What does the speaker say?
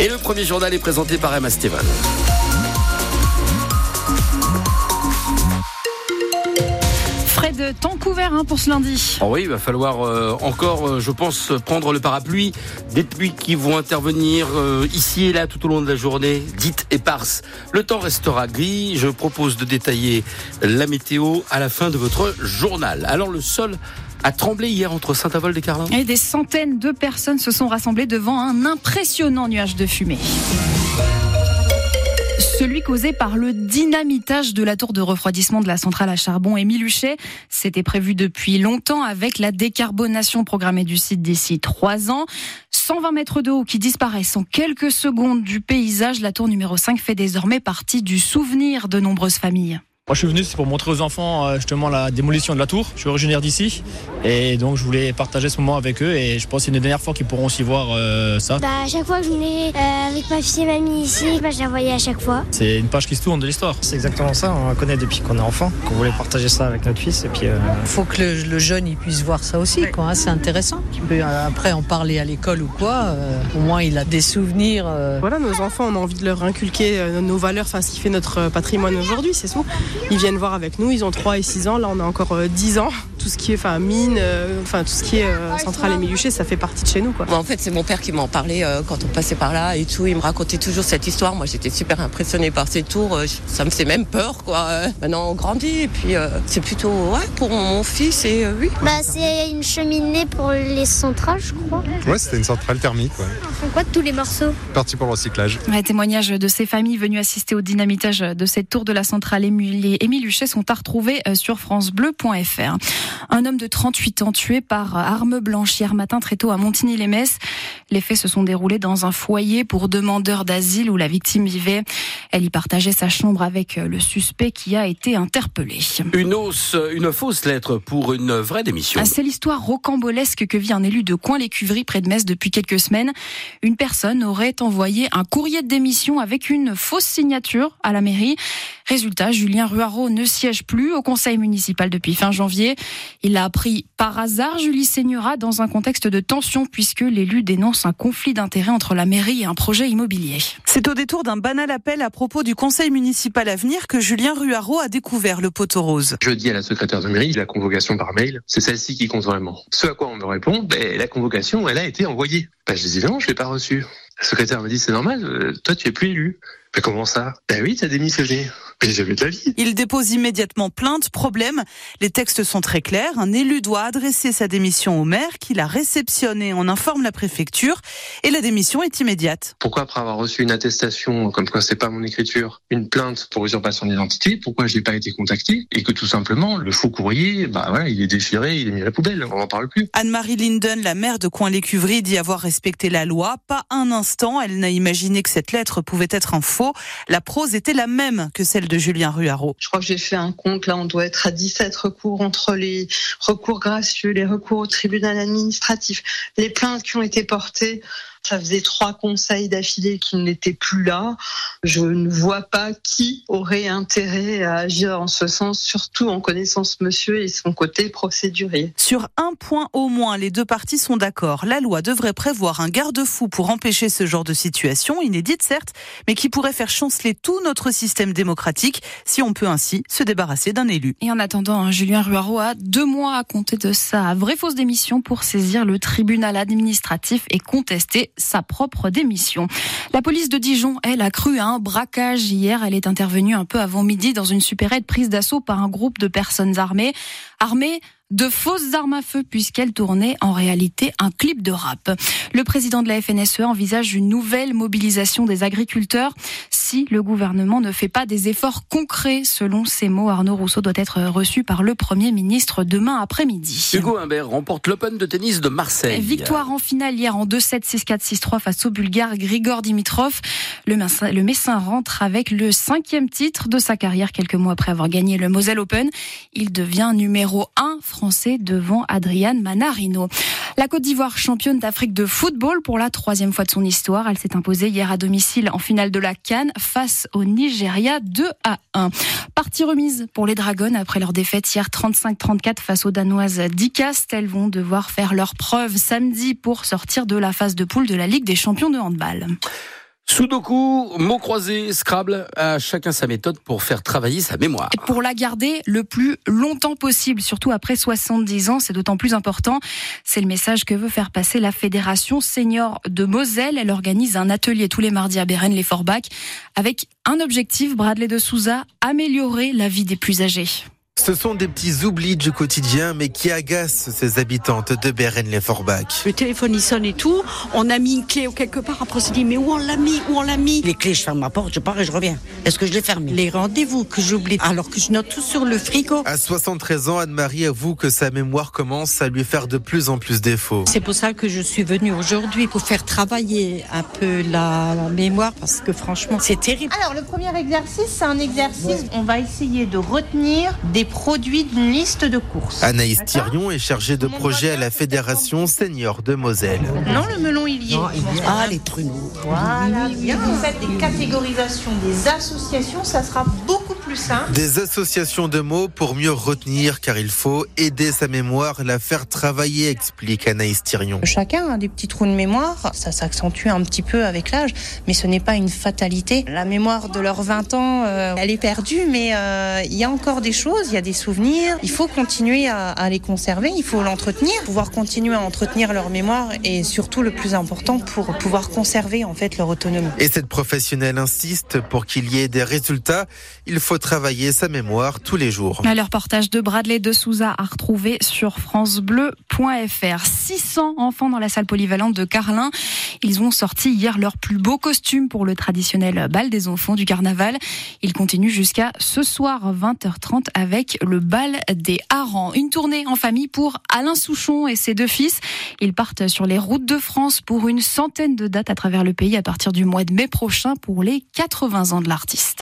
Et le premier journal est présenté par Emma Steven. de temps couvert hein, pour ce lundi. Oh oui, il va falloir euh, encore, euh, je pense, prendre le parapluie. Des pluies qui vont intervenir euh, ici et là tout au long de la journée, dites éparses. Le temps restera gris. Je propose de détailler la météo à la fin de votre journal. Alors le sol a tremblé hier entre Saint-Avold et Carlin. Et des centaines de personnes se sont rassemblées devant un impressionnant nuage de fumée celui causé par le dynamitage de la tour de refroidissement de la centrale à charbon Émile Huchet. C'était prévu depuis longtemps avec la décarbonation programmée du site d'ici trois ans. 120 mètres de haut qui disparaissent en quelques secondes du paysage, la tour numéro 5 fait désormais partie du souvenir de nombreuses familles. Moi, je suis venu pour montrer aux enfants euh, justement la démolition de la tour. Je suis originaire d'ici et donc je voulais partager ce moment avec eux et je pense que c'est une dernière fois qu'ils pourront aussi voir euh, ça. Bah, à chaque fois que je venais euh, avec ma fille et mamie ici, bah, je la voyais à chaque fois. C'est une page qui se tourne de l'histoire. C'est exactement ça, on la connaît depuis qu'on est enfant, qu'on voulait partager ça avec notre fils et puis. Il faut que le, jeune il puisse voir ça aussi, quoi. Hein, c'est intéressant. Il peut après en parler à l'école ou quoi. au moins il a des souvenirs. Voilà, nos enfants, on a envie de leur inculquer nos valeurs, enfin ce qui fait notre patrimoine aujourd'hui, c'est tout. Ils viennent voir avec nous. Ils ont 3 et 6 ans. Là, on a encore 10 euh, ans. Tout ce qui est enfin, mine, euh, enfin, tout ce qui est euh, centrale et ça fait partie de chez nous. Quoi. en fait, c'est mon père qui m'en parlait quand on passait par là et tout. Il me racontait toujours cette histoire. Moi, j'étais super impressionnée par ces tours. Ça me fait même peur, quoi. Maintenant, on grandit et puis c'est plutôt ouais, pour mon fils et oui. Bah, c'est une cheminée pour les centrales, je crois. Ouais, c'était une centrale thermique. Ouais. On fait quoi de tous les morceaux Parti pour le recyclage. Un témoignage de ces familles venues assister au dynamitage de cette tour de la centrale Émile Huchet sont à retrouver euh, sur francebleu.fr. Un homme de 38 ans tué par arme blanche hier matin très tôt à Montigny-les-Messes. Les faits se sont déroulés dans un foyer pour demandeurs d'asile où la victime vivait. Elle y partageait sa chambre avec euh, le suspect qui a été interpellé. Une, hausse, une fausse lettre pour une vraie démission. Ah, c'est l'histoire rocambolesque que vit un élu de Coin-les-Cuveries près de Metz depuis quelques semaines. Une personne aurait envoyé un courrier de démission avec une fausse signature à la mairie. Résultat, Julien Ruaro ne siège plus au conseil municipal depuis fin janvier. Il l'a appris par hasard, Julie Seignera, dans un contexte de tension puisque l'élu dénonce un conflit d'intérêts entre la mairie et un projet immobilier. C'est au détour d'un banal appel à propos du conseil municipal à venir que Julien Ruaro a découvert le poteau rose. Je dis à la secrétaire de mairie, la convocation par mail, c'est celle-ci qui compte vraiment. Ce à quoi on me répond, ben, la convocation, elle a été envoyée. Ben, je dis non, je l'ai pas reçue. La secrétaire me dit c'est normal, euh, toi tu es plus élu. Mais comment ça? Ben oui, t'as démissionné. Mais j'avais de la vie. Il dépose immédiatement plainte. Problème, les textes sont très clairs. Un élu doit adresser sa démission au maire qui la réceptionne et en informe la préfecture. Et la démission est immédiate. Pourquoi après avoir reçu une attestation comme quoi c'est pas mon écriture, une plainte pour usurpation d'identité, pourquoi j'ai pas été contacté et que tout simplement le faux courrier, bah voilà, il est déchiré, il est mis à la poubelle, on n'en parle plus. Anne-Marie Linden, la maire de Coin-l'Écuverie, dit avoir respecté la loi. Pas un instant, elle n'a imaginé que cette lettre pouvait être un faux. La prose était la même que celle de Julien. Je crois que j'ai fait un compte, là on doit être à 17 recours entre les recours gracieux, les recours au tribunal administratif, les plaintes qui ont été portées. Ça faisait trois conseils d'affilée qui n'étaient plus là. Je ne vois pas qui aurait intérêt à agir en ce sens, surtout en connaissance monsieur et son côté procédurier. Sur un point au moins, les deux parties sont d'accord. La loi devrait prévoir un garde-fou pour empêcher ce genre de situation, inédite certes, mais qui pourrait faire chanceler tout notre système démocratique si on peut ainsi se débarrasser d'un élu. Et en attendant, hein, Julien Ruaro a deux mois à compter de sa vraie fausse démission pour saisir le tribunal administratif et contester sa propre démission. La police de Dijon, elle, a cru à un braquage hier. Elle est intervenue un peu avant midi dans une supérette prise d'assaut par un groupe de personnes armées. Armées de fausses armes à feu puisqu'elle tournait en réalité un clip de rap. Le président de la FNSE envisage une nouvelle mobilisation des agriculteurs si le gouvernement ne fait pas des efforts concrets. Selon ses mots, Arnaud Rousseau doit être reçu par le Premier ministre demain après-midi. Hugo Humbert remporte l'Open de tennis de Marseille. Victoire en finale hier en 2-7, 6-4, 6-3 face au Bulgare Grigor Dimitrov. Le Messin, le Messin rentre avec le cinquième titre de sa carrière quelques mois après avoir gagné le Moselle Open. Il devient numéro 1 français devant Adrian Manarino. La Côte d'Ivoire, championne d'Afrique de football pour la troisième fois de son histoire. Elle s'est imposée hier à domicile en finale de la Cannes face au Nigeria 2 à 1. Partie remise pour les Dragons après leur défaite hier 35-34 face aux Danoises d'Icast. Elles vont devoir faire leur preuve samedi pour sortir de la phase de poule de la Ligue des champions de handball. Sudoku, mots croisés, Scrabble, à chacun sa méthode pour faire travailler sa mémoire. Et pour la garder le plus longtemps possible, surtout après 70 ans, c'est d'autant plus important. C'est le message que veut faire passer la Fédération Senior de Moselle. Elle organise un atelier tous les mardis à Bérennes les forbach avec un objectif, Bradley de Souza, améliorer la vie des plus âgés. Ce sont des petits oublis du quotidien, mais qui agacent ces habitantes de Bérennes-les-Forbach. Le téléphone il sonne et tout. On a mis une clé quelque part. Après on s'est dit mais où on l'a mis? Où on l'a mis? Les clés, je ferme ma porte, je pars et je reviens. Est-ce que je l'ai fermé Les rendez-vous que j'oublie alors que je note tout sur le frigo. À 73 ans, Anne-Marie avoue que sa mémoire commence à lui faire de plus en plus défaut. C'est pour ça que je suis venue aujourd'hui pour faire travailler un peu la mémoire parce que franchement c'est terrible. Alors le premier exercice, c'est un exercice. On va essayer de retenir des produit d'une liste de courses. Anaïs Thirion est chargée de projet à la Fédération Senior de Moselle. Non, le melon, il y est. Ah, les pruneaux. Voilà, bien. Vous faites des catégorisations, des associations, ça sera beaucoup plus simple. Des associations de mots pour mieux retenir, car il faut aider sa mémoire, la faire travailler, explique Anaïs Thirion. Chacun a des petits trous de mémoire, ça s'accentue un petit peu avec l'âge, mais ce n'est pas une fatalité. La mémoire de leurs 20 ans, euh, elle est perdue, mais euh, il y a encore des choses, il y a des souvenirs il faut continuer à, les conserver, il faut l'entretenir, pouvoir continuer à entretenir leur mémoire et surtout le plus important pour pouvoir conserver en fait leur autonomie. Et cette professionnelle insiste pour qu'il y ait des résultats, il faut travailler sa mémoire tous les jours. Le reportage de Bradley de Souza à retrouver sur francebleu.fr. 600 enfants dans la salle polyvalente de Carlin. Ils ont sorti hier leur plus beau costume pour le traditionnel bal des enfants du carnaval. Ils continuent jusqu'à ce soir 20h30 avec le bal des harengs. Une tournée en famille pour Alain Souchon et ses deux fils. Ils partent sur les routes de France pour une centaine de dates à travers le pays à partir du mois de mai prochain pour les 80 ans de l'artiste.